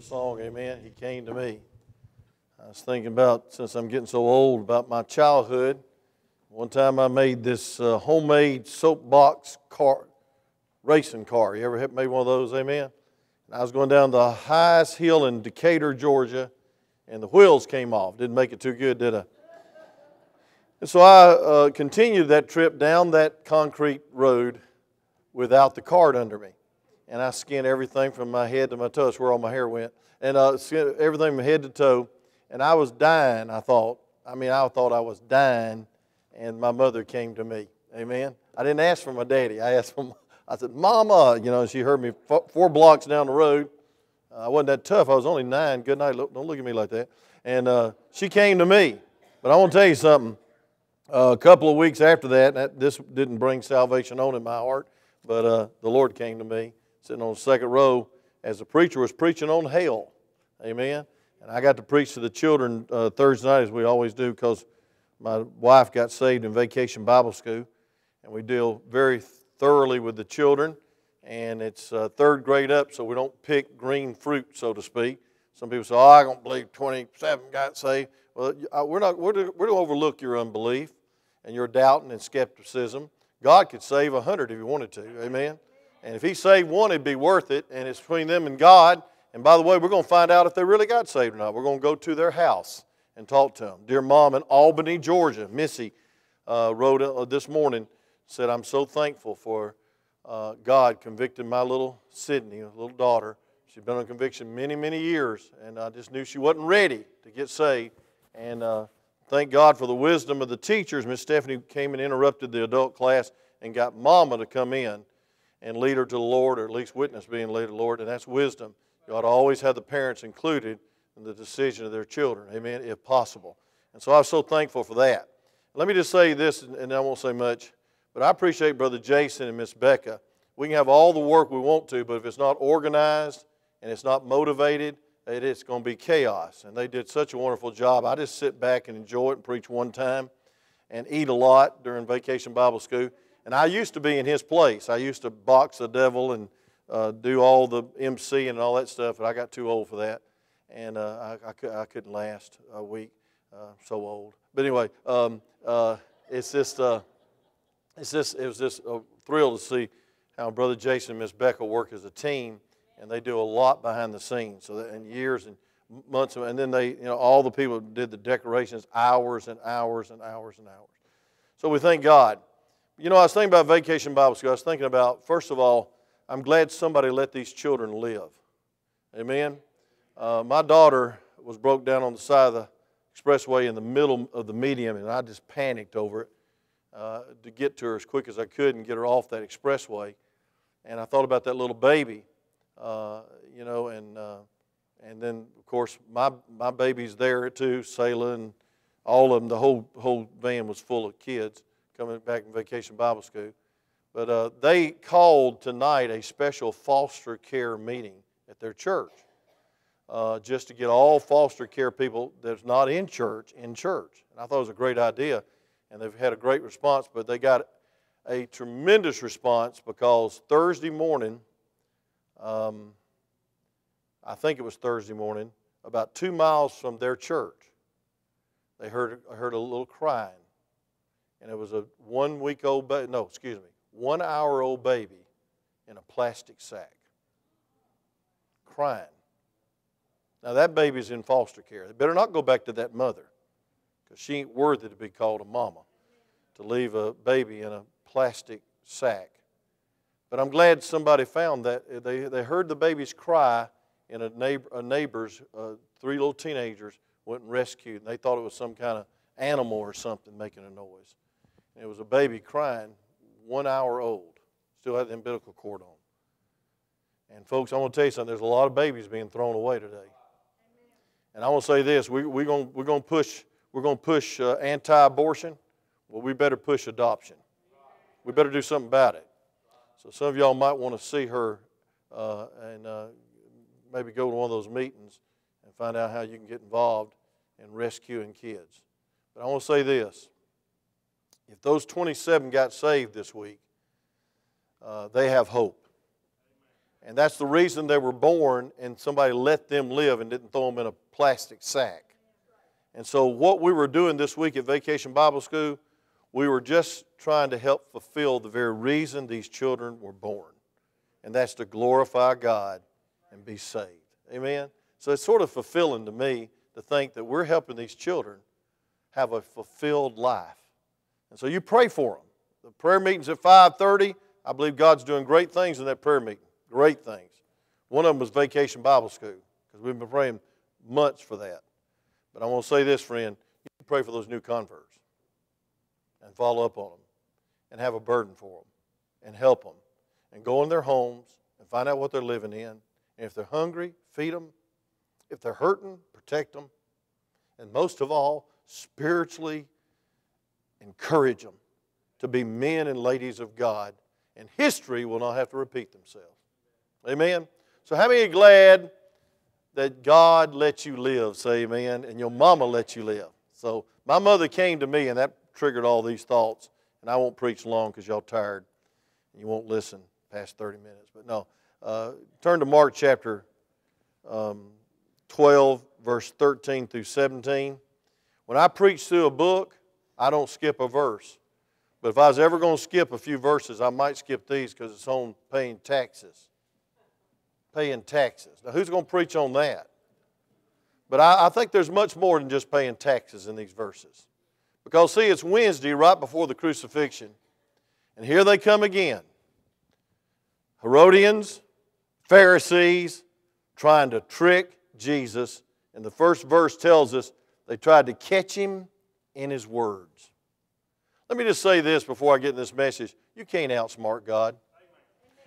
beautiful song, amen. He came to me. I was thinking about, since I'm getting so old, about my childhood. One time I made this uh, homemade soapbox car, racing car. You ever made one of those, amen? And I was going down the highest hill in Decatur, Georgia, and the wheels came off. Didn't make it too good, did I? And so I uh, continued that trip down that concrete road without the cart under me and I skinned everything from my head to my toes, where all my hair went, and uh, skinned everything from head to toe. And I was dying, I thought. I mean, I thought I was dying, and my mother came to me. Amen. I didn't ask for my daddy. I asked for, my, I said, Mama. You know, she heard me four blocks down the road. Uh, I wasn't that tough. I was only nine. Good night. Look, Don't look at me like that. And uh, she came to me. But I want to tell you something. Uh, a couple of weeks after that, that, this didn't bring salvation on in my heart, but uh, the Lord came to me sitting on the second row as the preacher was preaching on hell. Amen. And I got to preach to the children uh, Thursday night, as we always do, because my wife got saved in vacation Bible school. And we deal very thoroughly with the children. And it's uh, third grade up, so we don't pick green fruit, so to speak. Some people say, oh, I don't believe 27 got saved. Well, uh, we're not, we're to, to overlook your unbelief and your doubting and skepticism. God could save 100 if He wanted to. Amen. And if he saved one, it'd be worth it. And it's between them and God. And by the way, we're going to find out if they really got saved or not. We're going to go to their house and talk to them. Dear mom in Albany, Georgia, Missy uh, wrote uh, this morning, said, I'm so thankful for uh, God convicting my little Sydney, a little daughter. She'd been on conviction many, many years, and I just knew she wasn't ready to get saved. And uh, thank God for the wisdom of the teachers. Miss Stephanie came and interrupted the adult class and got Mama to come in and lead her to the Lord, or at least witness being led to the Lord, and that's wisdom. You ought to always have the parents included in the decision of their children, amen, if possible. And so I was so thankful for that. Let me just say this, and I won't say much, but I appreciate Brother Jason and Miss Becca. We can have all the work we want to, but if it's not organized and it's not motivated, it's going to be chaos. And they did such a wonderful job. I just sit back and enjoy it and preach one time and eat a lot during vacation Bible school. And I used to be in his place. I used to box the devil and uh, do all the MC and all that stuff, but I got too old for that. And uh, I, I, I, couldn't last a week, uh, so old. But anyway, um, uh, it's just, uh, it's just, it was just a thrill to see how Brother Jason and Miss Becca work as a team, and they do a lot behind the scenes. So in years and months, and then they, you know, all the people did the decorations hours and hours and hours and hours. So we thank God you know, I was thinking about Vacation Bible School. I was thinking about, first of all, I'm glad somebody let these children live. Amen. Uh, my daughter was broke down on the side of the expressway in the middle of the medium, and I just panicked over it uh, to get to her as quick as I could and get her off that expressway. And I thought about that little baby, uh, you know, and uh, and then of course my my baby's there too, Selah and all of them. The whole whole van was full of kids coming back from vacation Bible school. But uh, they called tonight a special foster care meeting at their church uh, just to get all foster care people that's not in church in church. And I thought it was a great idea, and they've had a great response, but they got a tremendous response because Thursday morning, um, I think it was Thursday morning, about two miles from their church, they heard, heard a little crying and it was a one week old baby, no, excuse me, one hour old baby in a plastic sack crying. Now, that baby's in foster care. They better not go back to that mother because she ain't worthy to be called a mama to leave a baby in a plastic sack. But I'm glad somebody found that. They, they heard the baby's cry in a, neighbor, a neighbor's, uh, three little teenagers went and rescued. And they thought it was some kind of animal or something making a noise. It was a baby crying, one hour old, still had the umbilical cord on. And folks, I want to tell you something. There's a lot of babies being thrown away today. And I want to say this: we, we're going we're to push we're going to push uh, anti-abortion. Well, we better push adoption. We better do something about it. So some of y'all might want to see her uh, and uh, maybe go to one of those meetings and find out how you can get involved in rescuing kids. But I want to say this if those 27 got saved this week, uh, they have hope. And that's the reason they were born, and somebody let them live and didn't throw them in a plastic sack. And so, what we were doing this week at Vacation Bible School, we were just trying to help fulfill the very reason these children were born, and that's to glorify God and be saved. Amen? So, it's sort of fulfilling to me to think that we're helping these children have a fulfilled life. And so, you pray for them. The prayer meeting's at 5:30. I believe God's doing great things in that prayer meeting. Great things. One of them was Vacation Bible School because we've been praying months for that. But I want to say this, friend. You pray for those new converts and follow up on them and have a burden for them and help them and go in their homes and find out what they're living in. And if they're hungry, feed them. If they're hurting, protect them. And most of all, spiritually encourage them to be men and ladies of God. And history will not have to repeat themselves. Amen. So, how many are glad that God let you live? Say amen. And your mama let you live. So, my mother came to me, and that triggered all these thoughts. And I won't preach long because y'all tired. And you won't listen past 30 minutes. But no, uh, turn to Mark chapter um, 12, verse 13 through 17. When I preach through a book, I don't skip a verse. But if I was ever going to skip a few verses, I might skip these because it's on paying taxes paying taxes. Now, who's going to preach on that? But I, I, think there's much more than just paying taxes in these verses. Because, see, it's Wednesday right before the crucifixion. And here they come again Herodians, Pharisees, trying to trick Jesus. And the first verse tells us they tried to catch him in his words. Let me just say this before I get in this message. You can't outsmart God.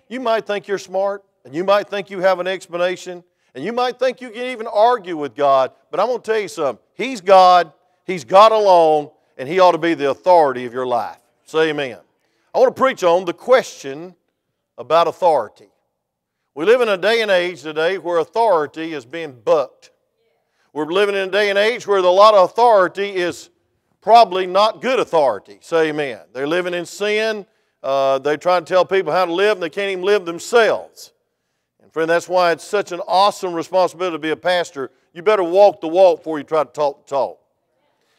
You might think you're smart, and you might think you have an explanation, and you might think you can even argue with God, but I'm going to tell you something. He's God, He's God alone, and He ought to be the authority of your life. Say amen. I want to preach on the question about authority. We live in a day and age today where authority is being bucked. We're living in a day and age where a lot of authority is probably not good authority. Say amen. They're living in sin. Uh, they try to tell people how to live, and they can't even live themselves. And, friend, that's why it's such an awesome responsibility to be a pastor. You better walk the walk before you try to talk the talk.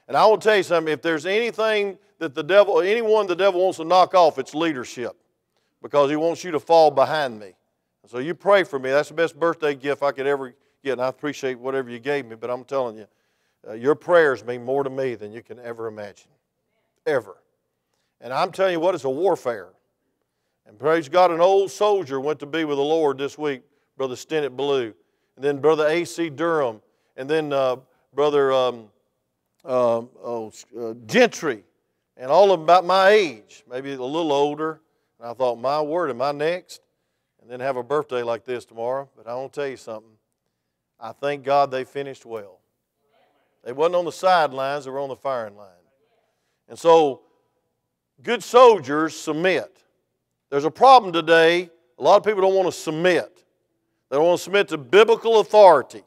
And I will tell you something if there's anything that the devil, anyone the devil wants to knock off, it's leadership because he wants you to fall behind me. So you pray for me. That's the best birthday gift I could ever get. And I appreciate whatever you gave me, but I'm telling you, uh, your prayers mean more to me than you can ever imagine. Ever. And I'm telling you what, it's a warfare. And praise God, an old soldier went to be with the Lord this week, Brother Stennett Blue. And then Brother A.C. Durham. And then uh, Brother um, uh, oh, uh, Gentry. And all of them about my age, maybe a little older. And I thought, my word, am I next? And then have a birthday like this tomorrow. But I want to tell you something. I thank God they finished well. They wasn't on the sidelines, they were on the firing line. And so, good soldiers submit. There's a problem today. A lot of people don't want to submit. They don't want to submit to biblical authority.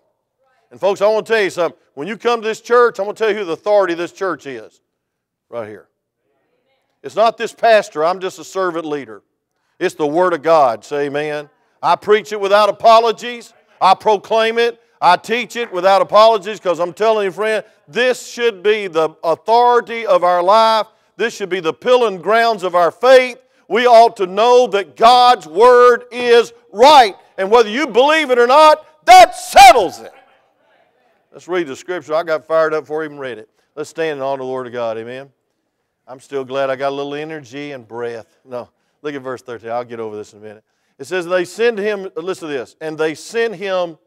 And folks, I want to tell you something. When you come to this church, I'm going to tell you who the authority of this church is. Right here. It's not this pastor. I'm just a servant leader. It's the Word of God. Say amen. I preach it without apologies. I proclaim it. I teach it without apologies because I'm telling you, friend, this should be the authority of our life. This should be the pillar and grounds of our faith we ought to know that God's Word is right. And whether you believe it or not, that settles it. Let's read the scripture. I got fired up before I even read it. Let's stand and honor the Word of God. Amen. I'm still glad I got a little energy and breath. No, look at verse 13. I'll get over this in a minute. It says, They send him, listen to this, and they send him,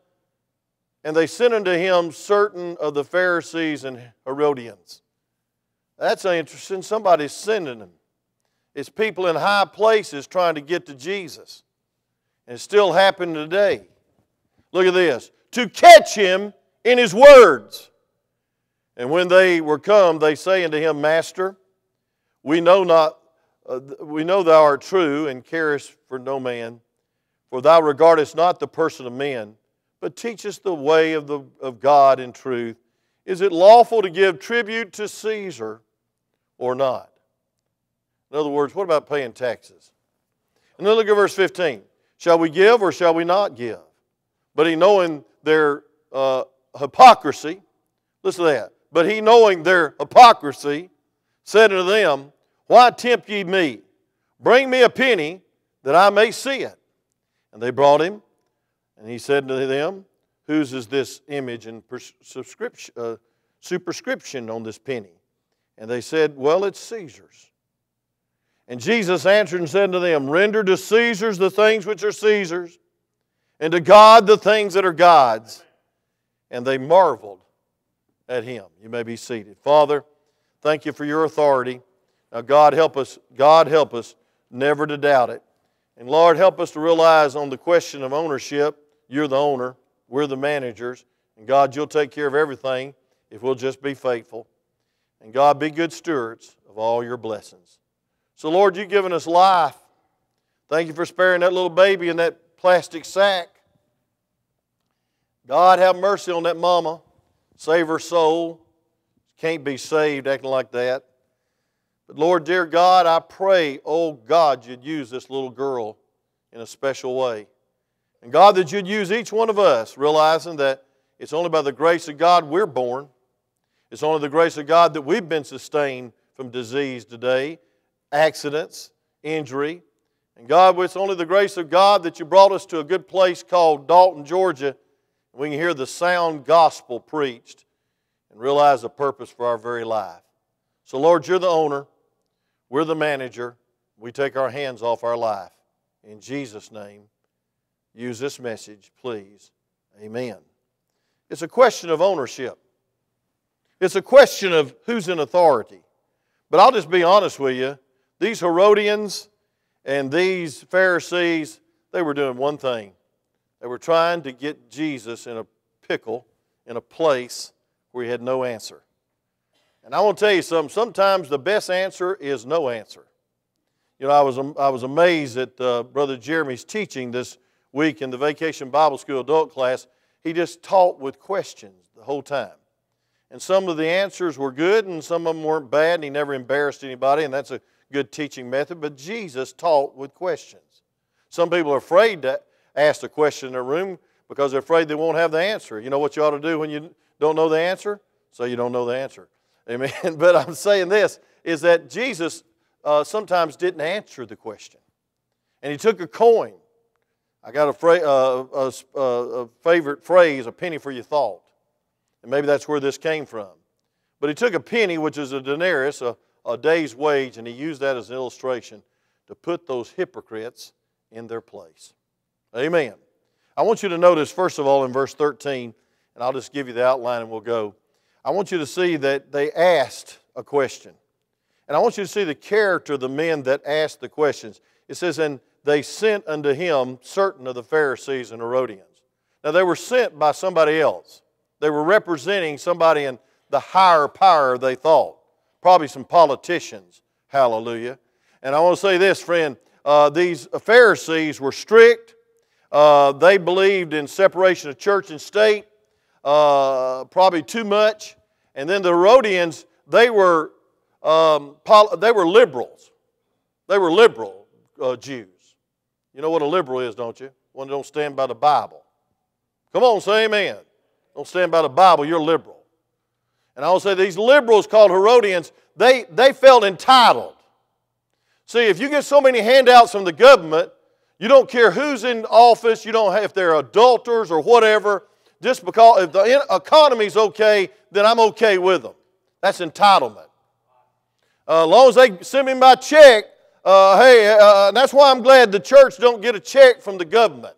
and they sent unto him certain of the Pharisees and Herodians. That's interesting. Somebody's sending them. It's people in high places trying to get to Jesus. And it's still happening today. Look at this. To catch him in his words. And when they were come, they say unto him, Master, we know not, uh, we know thou art true and carest for no man, for thou regardest not the person of men, but teach us the way of, the, of God in truth. Is it lawful to give tribute to Caesar or not? In other words, what about paying taxes? And then look at verse 15. Shall we give or shall we not give? But he knowing their uh, hypocrisy, listen to that. But he knowing their hypocrisy, said unto them, Why tempt ye me? Bring me a penny that I may see it. And they brought him, and he said to them, Whose is this image and uh, superscription on this penny? And they said, Well, it's Caesar's. And Jesus answered and said to them, Render to Caesar's the things which are Caesar's, and to God the things that are God's. And they marveled at him. You may be seated. Father, thank you for your authority. Now, God help us, God help us never to doubt it. And Lord, help us to realize on the question of ownership, you're the owner, we're the managers, and God, you'll take care of everything if we'll just be faithful. And God, be good stewards of all your blessings. So, Lord, you've given us life. Thank you for sparing that little baby in that plastic sack. God, have mercy on that mama. Save her soul. Can't be saved acting like that. But Lord, dear God, I pray, oh God, you'd use this little girl in a special way. And God, that you'd use each one of us, realizing that it's only by the grace of God we're born. It's only the grace of God that we've been sustained from disease today, accidents, injury. And God, it's only the grace of God that you brought us to a good place called Dalton, Georgia. We can hear the sound gospel preached and realize the purpose for our very life. So, Lord, you're the owner. We're the manager. We take our hands off our life. In Jesus' name, use this message, please. Amen. It's a question of ownership, it's a question of who's in authority. But I'll just be honest with you these Herodians and these Pharisees, they were doing one thing. They were trying to get Jesus in a pickle, in a place where he had no answer. And I want to tell you something. Sometimes the best answer is no answer. You know, I was, I was amazed at uh, Brother Jeremy's teaching this week in the Vacation Bible School adult class. He just taught with questions the whole time. And some of the answers were good and some of them weren't bad, and he never embarrassed anybody, and that's a good teaching method. But Jesus taught with questions. Some people are afraid to ask a question in a room because they're afraid they won't have the answer. You know what you ought to do when you don't know the answer? Say you don't know the answer. Amen. But I'm saying this is that Jesus uh, sometimes didn't answer the question. And he took a coin. I got a, fra- uh, a, a, a favorite phrase, a penny for your thought. And maybe that's where this came from. But he took a penny, which is a denarius, a, a day's wage, and he used that as an illustration to put those hypocrites in their place. Amen. I want you to notice, first of all, in verse 13, and I'll just give you the outline and we'll go. I want you to see that they asked a question. And I want you to see the character of the men that asked the questions. It says, And they sent unto him certain of the Pharisees and Herodians. Now, they were sent by somebody else. They were representing somebody in the higher power, they thought. Probably some politicians. Hallelujah. And I want to say this, friend. Uh, these Pharisees were strict. Uh, they believed in separation of church and state uh, probably too much. And then the Herodians, they were, um, they were liberals. They were liberal uh, Jews. You know what a liberal is, don't you? One that don't stand by the Bible. Come on, say amen. Don't stand by the Bible, you're liberal. And I will say these liberals called Herodians, they, they felt entitled. See, if you get so many handouts from the government, you don't care who's in office, you don't have, if they're adulterers or whatever, just because if the economy's okay, then I'm okay with them. That's entitlement. Uh, as long as they send me my check, uh, hey, uh, uh, that's why I'm glad the church don't get a check from the government.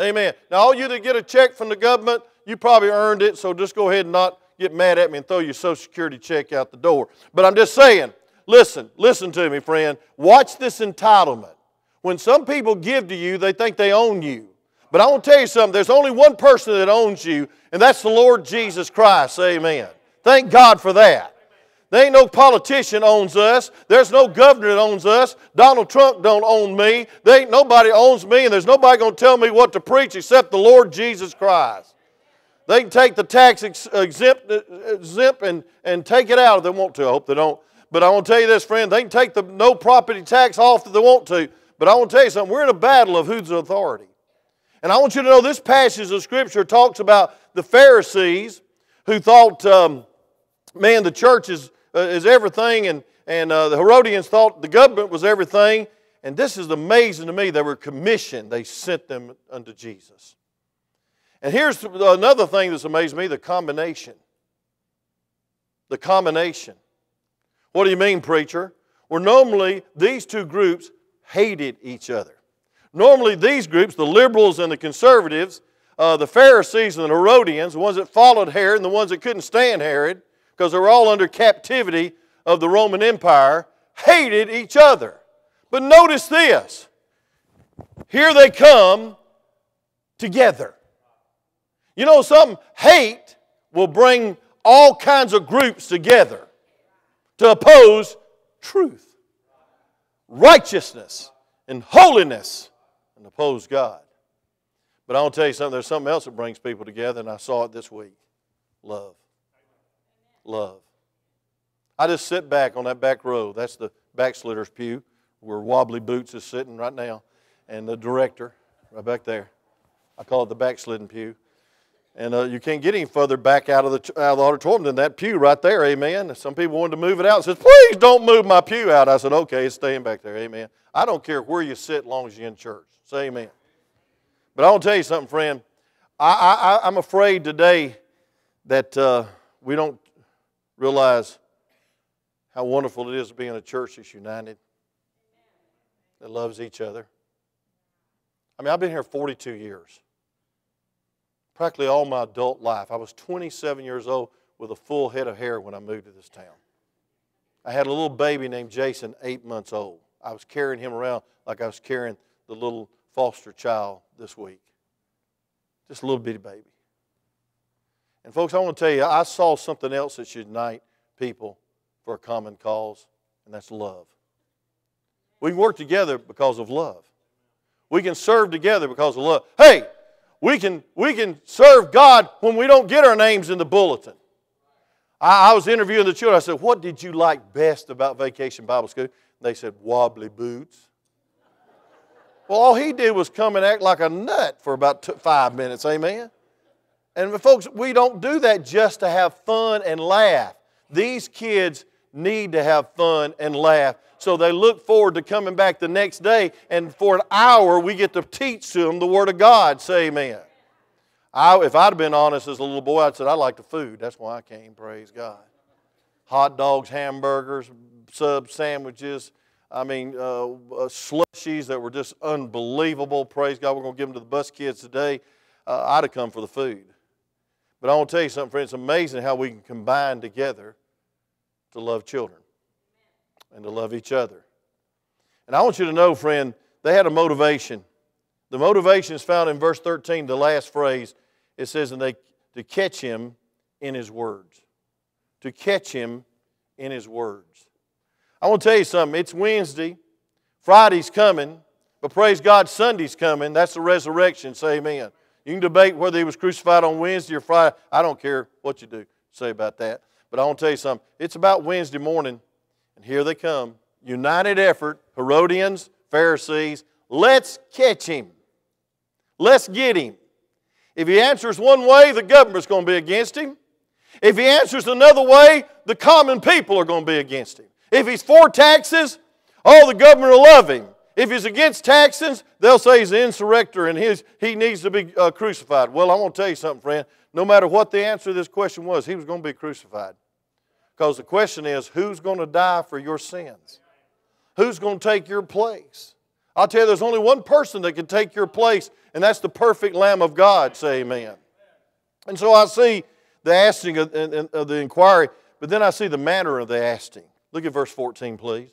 Amen. Now, all you that get a check from the government, you probably earned it, so just go ahead and not get mad at me and throw your Social Security check out the door. But I'm just saying, listen, listen to me, friend. Watch this entitlement. When some people give to you, they think they own you. But I want to tell you something. There's only one person that owns you, and that's the Lord Jesus Christ. Amen. Thank God for that. There ain't no politician owns us. There's no governor that owns us. Donald Trump don't own me. There ain't nobody owns me, and there's nobody going to tell me what to preach except the Lord Jesus Christ. They can take the tax exempt, exempt and, and take it out if they want to. I hope they don't. But I want to tell you this, friend, they can take the no property tax off if they want to. But I want to tell you something. We're in a battle of who's the authority. And I want you to know this passage of Scripture talks about the Pharisees who thought, um, man, the church is, uh, is everything, and, and uh, the Herodians thought the government was everything. And this is amazing to me. They were commissioned, they sent them unto Jesus. And here's another thing that's amazed me the combination. The combination. What do you mean, preacher? Well, normally these two groups hated each other. Normally, these groups, the liberals and the conservatives, uh, the Pharisees and the Herodians, the ones that followed Herod and the ones that couldn't stand Herod, because they were all under captivity of the Roman Empire, hated each other. But notice this here they come together. You know something? Hate will bring all kinds of groups together to oppose truth, righteousness, and holiness, and oppose God. But I want to tell you something, there's something else that brings people together, and I saw it this week love. Love. I just sit back on that back row. That's the backslidder's pew where Wobbly Boots is sitting right now, and the director right back there. I call it the backslidden pew. And uh, you can't get any further back out of, the, out of the auditorium than that pew right there, amen. Some people wanted to move it out. Says, please don't move my pew out. I said, okay, it's staying back there, amen. I don't care where you sit as long as you're in church. Say amen. But I want to tell you something, friend. I, I, I'm afraid today that uh, we don't realize how wonderful it is to be in a church that's united, that loves each other. I mean, I've been here 42 years practically all my adult life. I was 27 years old with a full head of hair when I moved to this town. I had a little baby named Jason, eight months old. I was carrying him around like I was carrying the little foster child this week. Just a little bitty baby. And, folks, I want to tell you, I saw something else that should unite people for a common cause, and that's love. We can work together because of love. We can serve together because of love. Hey, we can, we can serve God when we don't get our names in the bulletin. I, I was interviewing the children. I said, What did you like best about Vacation Bible School? And they said, Wobbly boots. Well, all he did was come and act like a nut for about five minutes. Amen? And folks, we don't do that just to have fun and laugh. These kids need to have fun and laugh so they look forward to coming back the next day, and for an hour we get to teach them the Word of God. Say amen. I, if I'd have been honest as a little boy, I'd said, I like the food. That's why I came, praise God. Hot dogs, hamburgers, sub sandwiches, I mean, uh, uh, slushies that were just unbelievable. Praise God, we're going to give them to the bus kids today. Uh, I'd have come for the food. But I want to tell you something, friends. It's amazing how we can combine together to love children and to love each other. And I want you to know, friend, they had a motivation. The motivation is found in verse 13, the last phrase. It says, and they to catch him in his words. To catch him in his words. I want to tell you something. It's Wednesday. Friday's coming. But praise God, Sunday's coming. That's the resurrection. Say amen. You can debate whether he was crucified on Wednesday or Friday. I don't care what you do say about that. But I want to tell you something. It's about Wednesday morning. And here they come. United effort, Herodians, Pharisees. Let's catch him. Let's get him. If he answers one way, the government's going to be against him. If he answers another way, the common people are going to be against him. If he's for taxes, all the government will love him. If he's against taxes, they'll say he's an insurrector and he needs to be uh, crucified. Well, I want to tell you something, friend. No matter what the answer to this question was, he was going to be crucified. Because the question is, who's going to die for your sins? Who's going to take your place? I'll tell you, there's only one person that can take your place, and that's the perfect Lamb of God. Say amen. And so I see the asking of, of the inquiry, but then I see the manner of the asking. Look at verse 14, please.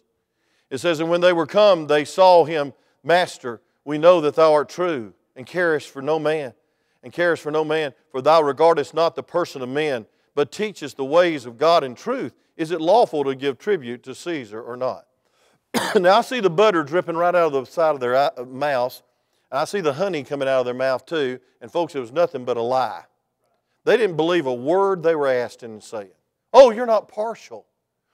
It says, And when they were come, they saw him, Master, we know that thou art true, and carest for no man, and carest for no man, for thou regardest not the person of men, but teachest the ways of God in truth, is it lawful to give tribute to Caesar or not? now I see the butter dripping right out of the side of their uh, mouths, and I see the honey coming out of their mouth too. And folks, it was nothing but a lie. They didn't believe a word they were asked and saying. Oh, you're not partial.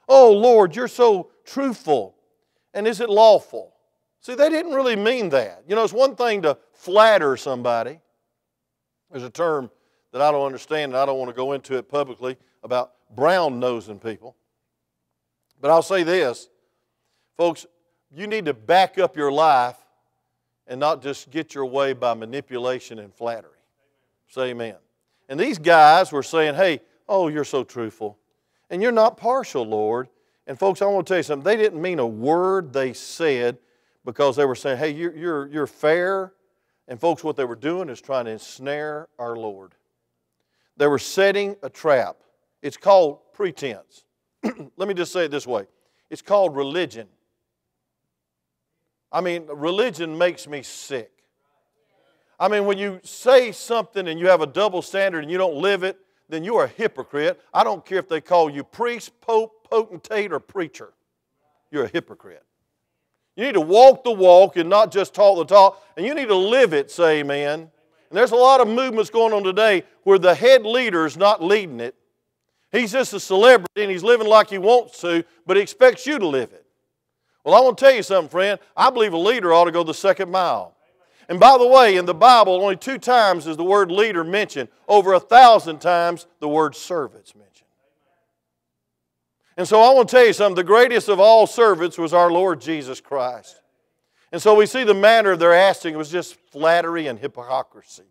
Oh, Lord, you're so truthful. And is it lawful? See, they didn't really mean that. You know, it's one thing to flatter somebody. There's a term that I don't understand, and I don't want to go into it publicly about brown nosing people. But I'll say this, folks, you need to back up your life and not just get your way by manipulation and flattery. Say amen. And these guys were saying, hey, oh, you're so truthful. And you're not partial, Lord. And folks, I want to tell you something. They didn't mean a word they said because they were saying, hey, you're, you're, you're fair. And folks, what they were doing is trying to ensnare our Lord. They were setting a trap. It's called pretense. Let me just say it this way it's called religion. I mean, religion makes me sick. I mean, when you say something and you have a double standard and you don't live it, then you are a hypocrite. I don't care if they call you priest, pope, potentate, or preacher. You're a hypocrite. You need to walk the walk and not just talk the talk, and you need to live it, say amen. And there's a lot of movements going on today where the head leader is not leading it. He's just a celebrity and he's living like he wants to, but he expects you to live it. Well, I want to tell you something, friend. I believe a leader ought to go the second mile. And by the way, in the Bible, only two times is the word leader mentioned. Over a thousand times, the word servant's mentioned. And so I want to tell you something. The greatest of all servants was our Lord Jesus Christ. And so we see the manner of their asking was just flattery and hypocrisy.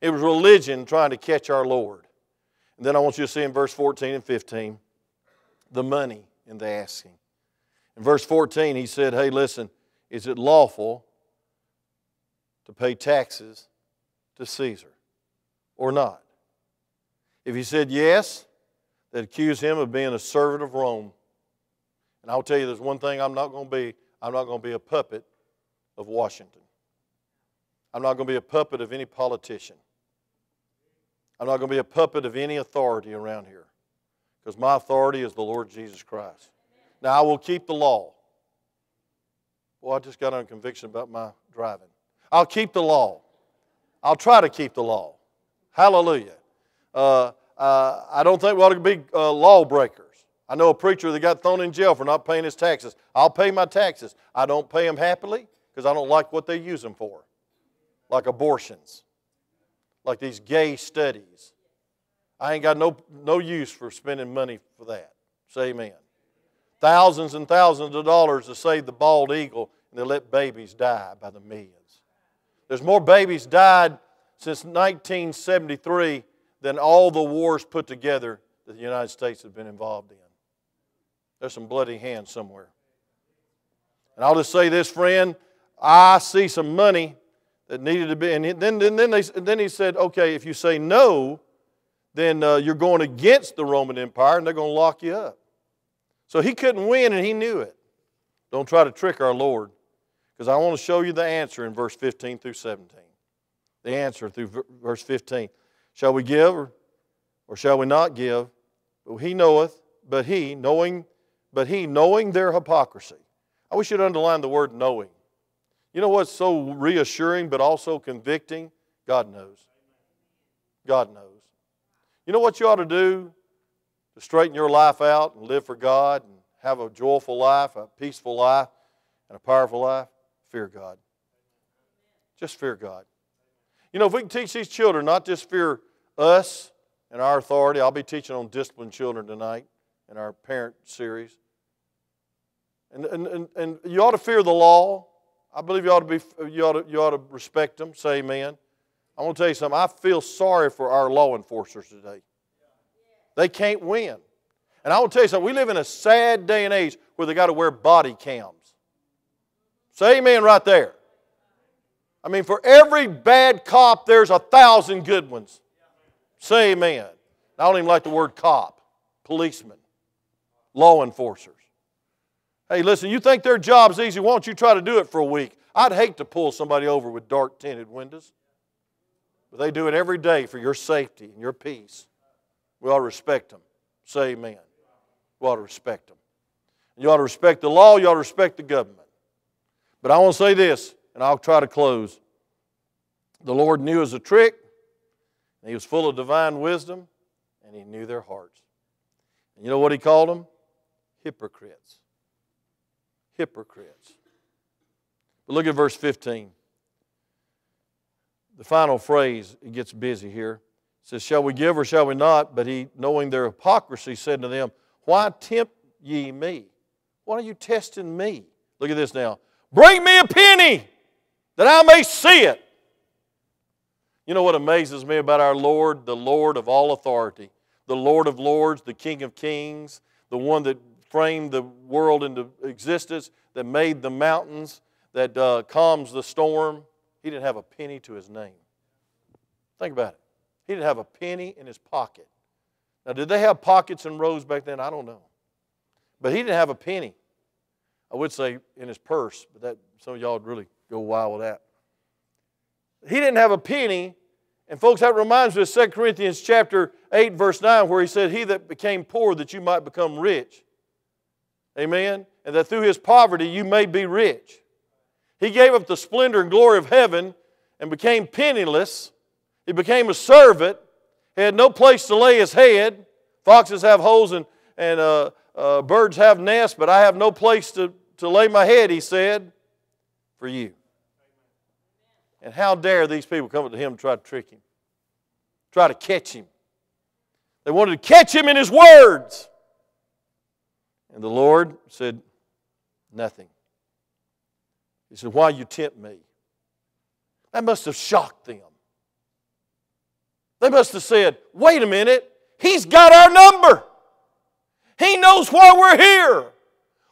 It was religion trying to catch our Lord. And then I want you to see in verse 14 and 15 the money in the asking. In verse 14, he said, Hey, listen, is it lawful to pay taxes to Caesar or not? If he said yes, they'd accuse him of being a servant of Rome. And I'll tell you, there's one thing I'm not going to be I'm not going to be a puppet of Washington. I'm not going to be a puppet of any politician. I'm not going to be a puppet of any authority around here because my authority is the Lord Jesus Christ. Now, I will keep the law. Well, I just got on conviction about my driving. I'll keep the law. I'll try to keep the law. Hallelujah. Uh, uh, I don't think we ought to be uh, lawbreakers. I know a preacher that got thrown in jail for not paying his taxes. I'll pay my taxes. I don't pay them happily because I don't like what they use them for, like abortions, like these gay studies. I ain't got no, no use for spending money for that. Say amen thousands and thousands of dollars to save the bald eagle, and they let babies die by the millions. There's more babies died since 1973 than all the wars put together that the United States has been involved in. There's some bloody hands somewhere. And I'll just say this, friend, I see some money that needed to be. And then, then, then, they, then he said, okay, if you say no, then uh, you're going against the Roman Empire and they're going to lock you up. So he couldn't win and he knew it. Don't try to trick our Lord because I want to show you the answer in verse 15 through 17. The answer through verse 15. Shall we give or, or shall we not give? But he knoweth, but he, knowing, but he, knowing their hypocrisy. I wish you'd underline the word knowing. You know what's so reassuring but also convicting? God knows. God knows. You know what you ought to do to straighten your life out and live for God and have a joyful life, a peaceful life, and a powerful life, fear God. Just fear God. You know, if we can teach these children not just fear us and our authority, I'll be teaching on disciplined children tonight in our parent series. And, and, and, and you ought to fear the law. I believe you ought to, be, you ought to, you ought to respect them. Say amen. I want to tell you something. I feel sorry for our law enforcers today. They can't win. And I will tell you something, we live in a sad day and age where they got to wear body cams. Say amen right there. I mean, for every bad cop, there's a thousand good ones. Say amen. I don't even like the word cop, policeman, law enforcers. Hey, listen, you think their job's easy, why don't you try to do it for a week? I'd hate to pull somebody over with dark tinted windows. But they do it every day for your safety and your peace. We ought to respect them. Say amen. We ought to respect them. You ought to respect the law, you ought to respect the government. But I want to say this, and I'll try to close. The Lord knew as a trick, He was full of divine wisdom, and He knew their hearts. And you know what He called them? Hypocrites. Hypocrites. But look at verse 15. The final phrase, it gets busy here. It says, Shall we give or shall we not? But he, knowing their hypocrisy, said to them, Why tempt ye me? Why are you testing me? Look at this now. Bring me a penny that I may see it. You know what amazes me about our Lord, the Lord of all authority, the Lord of lords, the King of kings, the one that framed the world into existence, that made the mountains, that uh, calms the storm. He didn't have a penny to his name. Think about it. He didn't have a penny in his pocket. Now, did they have pockets and rows back then? I don't know. But he didn't have a penny. I would say in his purse, but that some of y'all would really go wild with that. He didn't have a penny. And folks, that reminds me of 2 Corinthians chapter 8, verse 9, where he said, He that became poor that you might become rich. Amen? And that through his poverty you may be rich. He gave up the splendor and glory of heaven and became penniless. He became a servant. He had no place to lay his head. Foxes have holes and, and uh, uh, birds have nests, but I have no place to, to lay my head, he said, for you. And how dare these people come up to him and try to trick him, try to catch him. They wanted to catch him in his words. And the Lord said, Nothing. He said, Why you tempt me? That must have shocked them. They must have said, Wait a minute, he's got our number. He knows why we're here.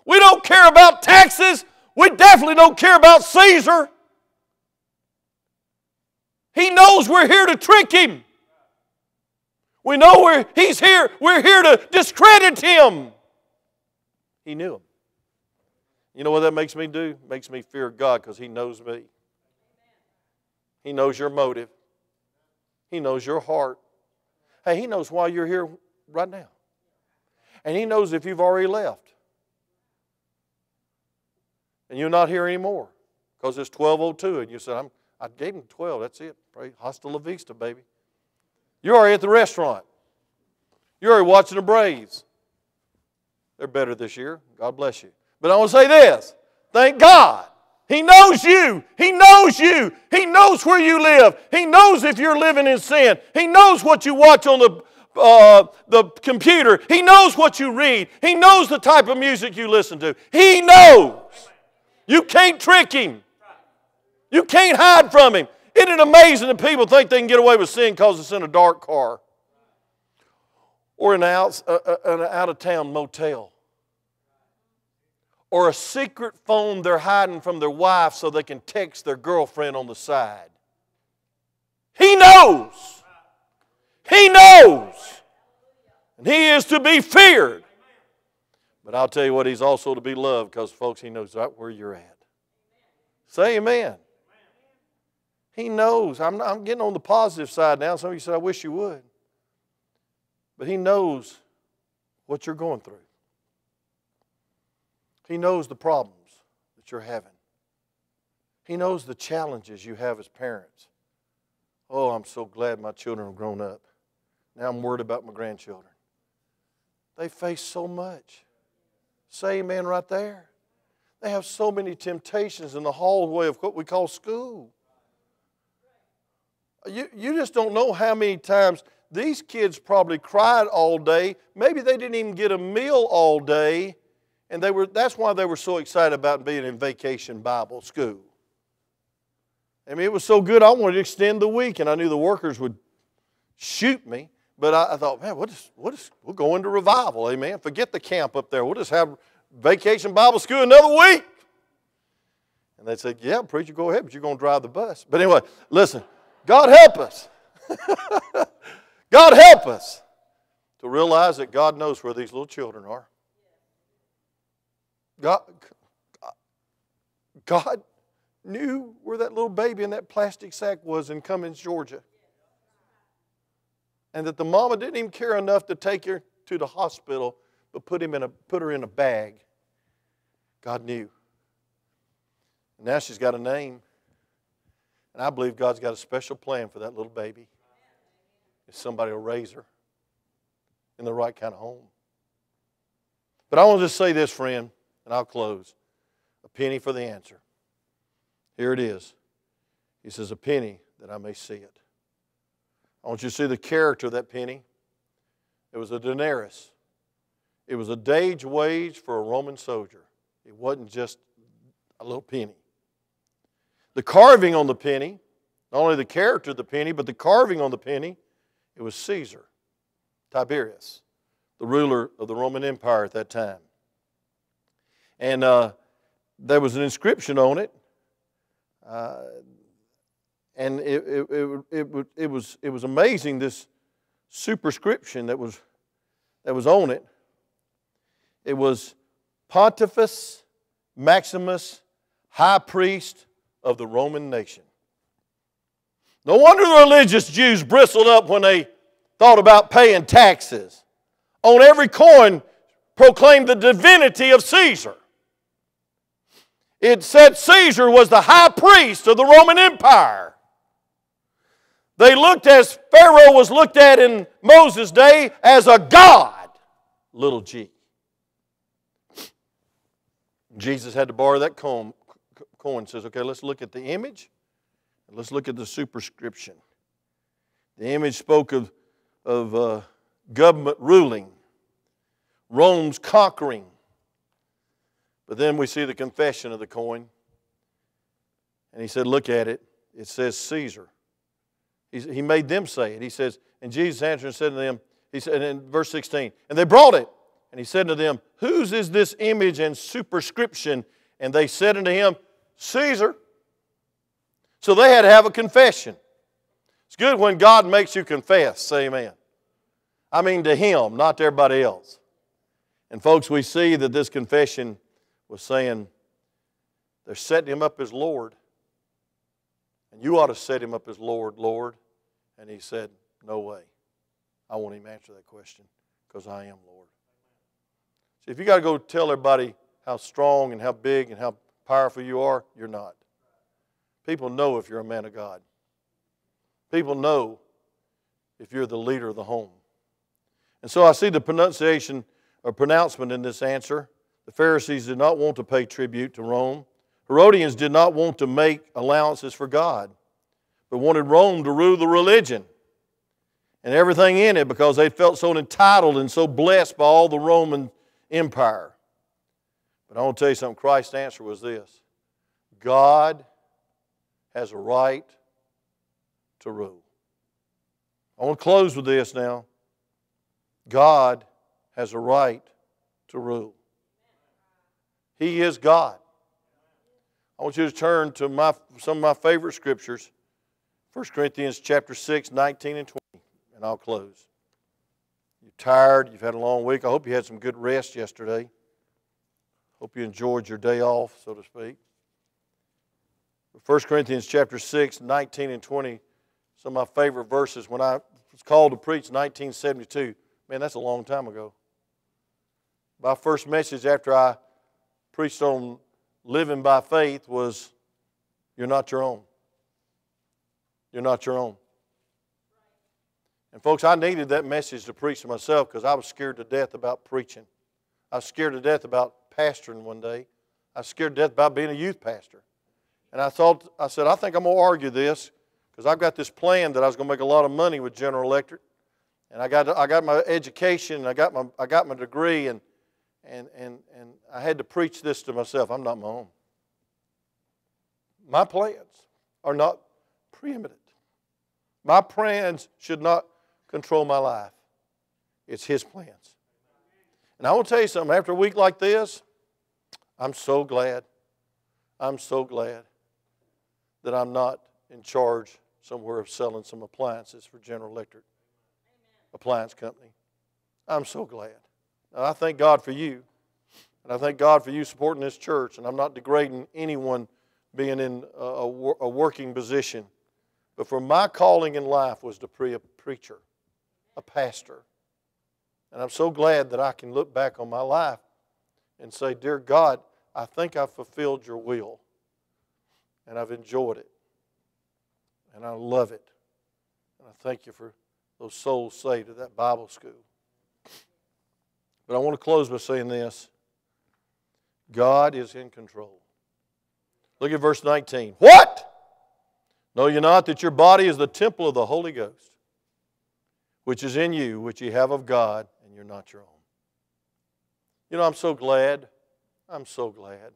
We don't care about taxes. We definitely don't care about Caesar. He knows we're here to trick him. We know we're, he's here. We're here to discredit him. He knew him. You know what that makes me do? Makes me fear God because he knows me. He knows your motive. He knows your heart. Hey, he knows why you're here right now. And he knows if you've already left. And you're not here anymore because it's 1202 and you said, I'm, I gave him 12. That's it. Pray. Hasta la vista, baby. You're already at the restaurant. You're already watching the Braves. They're better this year. God bless you. But I want to say this thank God. He knows you. He knows you. He knows where you live. He knows if you're living in sin. He knows what you watch on the, uh, the computer. He knows what you read. He knows the type of music you listen to. He knows. You can't trick him. You can't hide from him. Isn't it amazing that people think they can get away with sin because it's in a dark car or an out, an out of town motel or a secret phone they're hiding from their wife so they can text their girlfriend on the side? He knows. He knows. And he is to be feared. But I'll tell you what, he's also to be loved because, folks, he knows right where you're at. Say amen. He knows. I'm, I'm getting on the positive side now. Some of you said, I wish you would. But He knows what you're going through. He knows the problems that you're having. He knows the challenges you have as parents. Oh, I'm so glad my children have grown up. Now I'm worried about my grandchildren. They face so much. Say amen right there. They have so many temptations in the hallway of what we call school. You, you just don't know how many times these kids probably cried all day. Maybe they didn't even get a meal all day. And they were, that's why they were so excited about being in vacation Bible school. I mean, it was so good, I wanted to extend the week, and I knew the workers would shoot me. But I, I thought, man, we'll, just, we'll, just, we'll go into revival, amen. Forget the camp up there. We'll just have vacation Bible school another week. And they said, yeah, preacher, go ahead, but you're going to drive the bus. But anyway, listen. God help us. God help us to realize that God knows where these little children are. God, God knew where that little baby in that plastic sack was in Cumming, Georgia. And that the mama didn't even care enough to take her to the hospital, but put, him in a, put her in a bag. God knew. And now she's got a name. And I believe God's got a special plan for that little baby. If somebody will raise her in the right kind of home. But I want to just say this, friend, and I'll close. A penny for the answer. Here it is. He says, A penny that I may see it. I want you to see the character of that penny. It was a denarius, it was a day's wage for a Roman soldier. It wasn't just a little penny. The carving on the penny, not only the character of the penny, but the carving on the penny, it was Caesar, Tiberius, the ruler of the Roman Empire at that time. And uh, there was an inscription on it. Uh, and it, it, it, it, was, it was amazing this superscription that was, that was on it. It was Pontifex Maximus, High Priest of the Roman nation. No wonder the religious Jews bristled up when they thought about paying taxes. On every coin proclaimed the divinity of Caesar. It said Caesar was the high priest of the Roman Empire. They looked as Pharaoh was looked at in Moses' day as a god, little g. Jesus had to borrow that coin, coin says, okay, let's look at the image and let's look at the superscription. The image spoke of, of uh, government ruling, Rome's conquering. But then we see the confession of the coin. And he said, Look at it. It says Caesar. He, he made them say it. He says, And Jesus answered and said to them, He said in verse 16, And they brought it. And he said to them, Whose is this image and superscription? And they said unto him, Caesar. So they had to have a confession. It's good when God makes you confess. Say amen. I mean to Him, not to everybody else. And folks, we see that this confession was saying they're setting Him up as Lord. And you ought to set Him up as Lord, Lord. And He said, No way. I won't even answer that question because I am Lord. See, if you got to go tell everybody how strong and how big and how powerful you are, you're not. People know if you're a man of God. People know if you're the leader of the home. And so I see the pronunciation or pronouncement in this answer. The Pharisees did not want to pay tribute to Rome. Herodians did not want to make allowances for God, but wanted Rome to rule the religion and everything in it because they felt so entitled and so blessed by all the Roman Empire. But I want to tell you something Christ's answer was this God has a right to rule. I want to close with this now. God has a right to rule. He is God. I want you to turn to my, some of my favorite scriptures 1 Corinthians chapter 6, 19 and 20, and I'll close. You're tired, you've had a long week. I hope you had some good rest yesterday. Hope you enjoyed your day off, so to speak. 1 Corinthians chapter 6, 19 and 20, some of my favorite verses. When I was called to preach in 1972, man, that's a long time ago. My first message after I preached on living by faith was You're not your own. You're not your own. And, folks, I needed that message to preach to myself because I was scared to death about preaching. I was scared to death about pastoring one day. I was scared to death about being a youth pastor. And I thought, I said, I think I'm going to argue this because I've got this plan that I was going to make a lot of money with General Electric. And I got, I got my education, and I got my, I got my degree, and, and, and, and I had to preach this to myself. I'm not my own. My plans are not preeminent. My plans should not control my life. It's His plans. And I will tell you something, after a week like this, I'm so glad. I'm so glad that I'm not in charge somewhere of selling some appliances for General Electric Appliance Company. I'm so glad. And I thank God for you. And I thank God for you supporting this church. And I'm not degrading anyone being in a, a, a working position. But for my calling in life was to be a preacher, a pastor. And I'm so glad that I can look back on my life and say, Dear God, I think I've fulfilled your will. And I've enjoyed it. And I love it. And I thank you for those souls saved at that Bible school. But I want to close by saying this God is in control. Look at verse 19. What? Know you not that your body is the temple of the Holy Ghost, which is in you, which ye have of God, and you're not your own? You know, I'm so glad, I'm so glad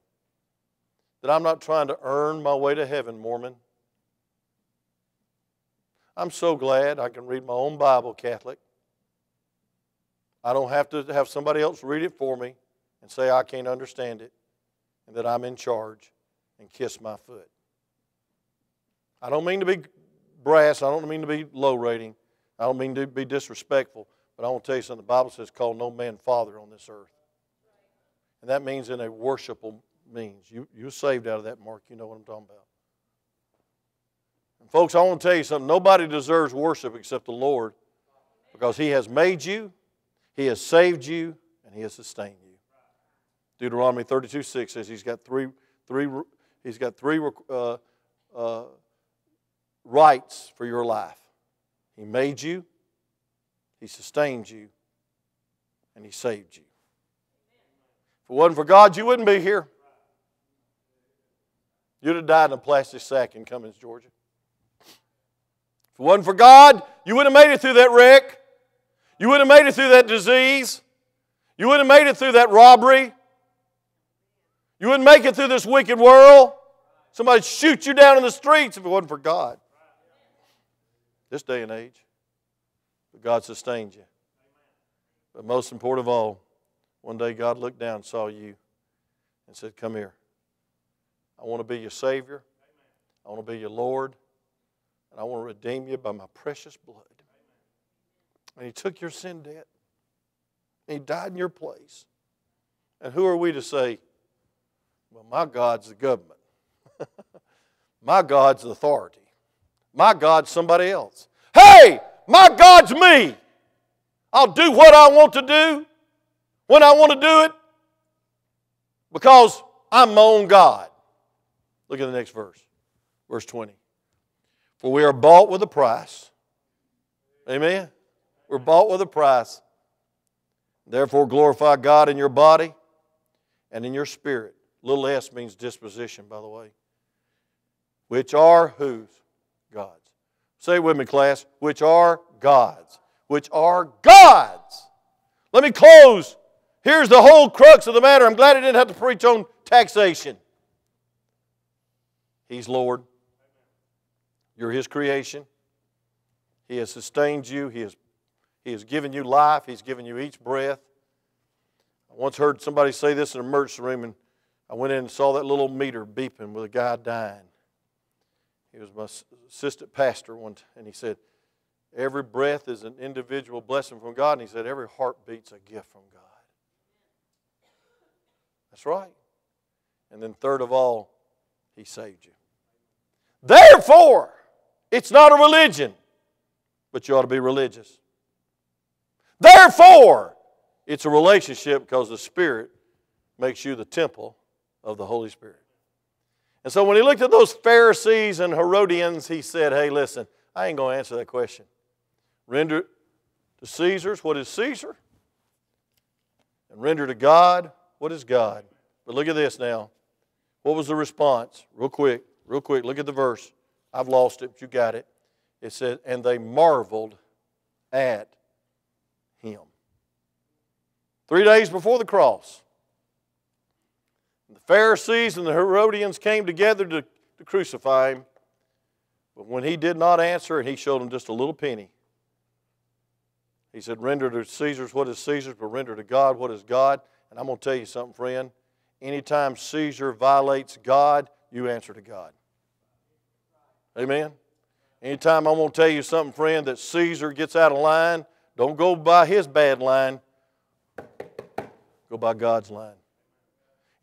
that I'm not trying to earn my way to heaven, Mormon. I'm so glad I can read my own Bible, Catholic. I don't have to have somebody else read it for me and say I can't understand it and that I'm in charge and kiss my foot. I don't mean to be brass, I don't mean to be low rating, I don't mean to be disrespectful, but I want to tell you something. The Bible says, call no man father on this earth. And that means in a worshipful means. You, you're saved out of that, Mark. You know what I'm talking about. And folks, I want to tell you something. Nobody deserves worship except the Lord because He has made you, He has saved you, and He has sustained you. Deuteronomy 32 6 says He's got three, three, he's got three uh, uh, rights for your life. He made you, He sustained you, and He saved you. If it wasn't for God, you wouldn't be here. You'd have died in a plastic sack in Cumming, Georgia. If it wasn't for God, you wouldn't have made it through that wreck. You wouldn't have made it through that disease. You wouldn't have made it through that robbery. You wouldn't make it through this wicked world. Somebody'd shoot you down in the streets if it wasn't for God. This day and age. But God sustained you. But most important of all, one day God looked down, saw you, and said, Come here. I want to be your Savior. I want to be your Lord. And I want to redeem you by my precious blood. And He took your sin debt. And He died in your place. And who are we to say, well, my God's the government. my God's the authority. My God's somebody else. Hey, my God's me. I'll do what I want to do when I want to do it because I'm my own God. Look at the next verse, verse 20. For we are bought with a price. Amen? We're bought with a price. Therefore, glorify God in your body and in your spirit. Little s means disposition, by the way. Which are whose? God's. Say it with me, class. Which are God's. Which are God's. Let me close. Here's the whole crux of the matter. I'm glad I didn't have to preach on taxation. He's Lord. You're His creation. He has sustained you. He has, he has given you life. He's given you each breath. I once heard somebody say this in an emergency room, and I went in and saw that little meter beeping with a guy dying. He was my assistant pastor one, and he said, Every breath is an individual blessing from God. And he said, Every heartbeat's a gift from God. That's right. And then, third of all, He saved you. Therefore, it's not a religion, but you ought to be religious. Therefore, it's a relationship because the Spirit makes you the temple of the Holy Spirit. And so when he looked at those Pharisees and Herodians, he said, Hey, listen, I ain't going to answer that question. Render to Caesar's what is Caesar, and render to God what is God. But look at this now. What was the response? Real quick. Real quick, look at the verse. I've lost it, but you got it. It said, And they marveled at him. Three days before the cross, Pharisees and the Herodians came together to, to crucify him. But when he did not answer, and he showed them just a little penny, he said, Render to Caesar's what is Caesar's, but render to God what is God. And I'm going to tell you something, friend. Anytime Caesar violates God, you answer to God. Amen? Anytime I'm going to tell you something, friend, that Caesar gets out of line, don't go by his bad line, go by God's line.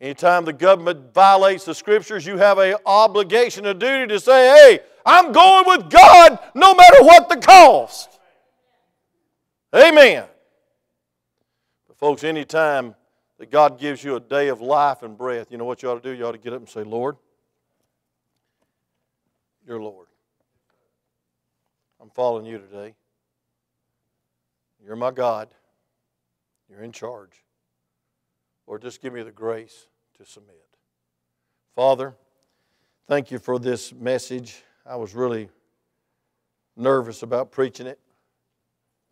Anytime the government violates the scriptures, you have an obligation, a duty to say, hey, I'm going with God no matter what the cost. Amen. But, folks, anytime that God gives you a day of life and breath, you know what you ought to do? You ought to get up and say, Lord, your Lord. I'm following you today. You're my God. You're in charge. Lord, just give me the grace to submit. Father, thank you for this message. I was really nervous about preaching it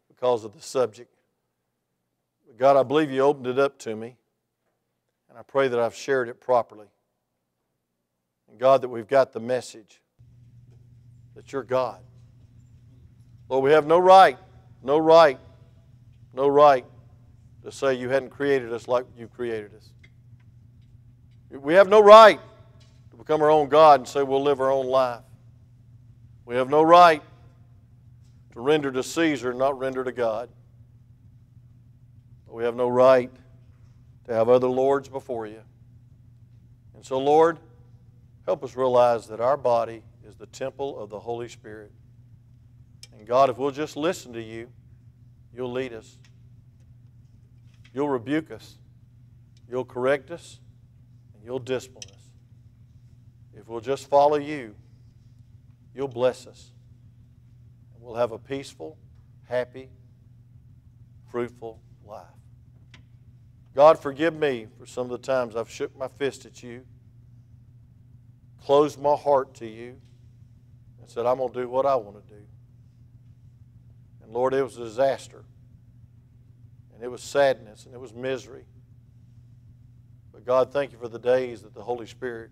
because of the subject. But God, I believe you opened it up to me, and I pray that I've shared it properly. And God, that we've got the message that you're God. Lord, we have no right, no right, no right to say you hadn't created us like you created us. We have no right to become our own God and say we'll live our own life. We have no right to render to Caesar, not render to God. We have no right to have other lords before you. And so, Lord, help us realize that our body is the temple of the Holy Spirit. And God, if we'll just listen to you, you'll lead us. You'll rebuke us. You'll correct us. And you'll discipline us. If we'll just follow you, you'll bless us. And we'll have a peaceful, happy, fruitful life. God, forgive me for some of the times I've shook my fist at you, closed my heart to you, and said, I'm going to do what I want to do. And Lord, it was a disaster. And it was sadness and it was misery. But God, thank you for the days that the Holy Spirit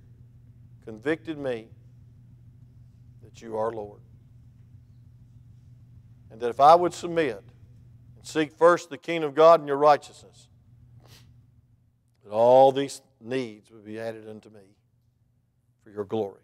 convicted me that you are Lord. And that if I would submit and seek first the kingdom of God and your righteousness, that all these needs would be added unto me for your glory.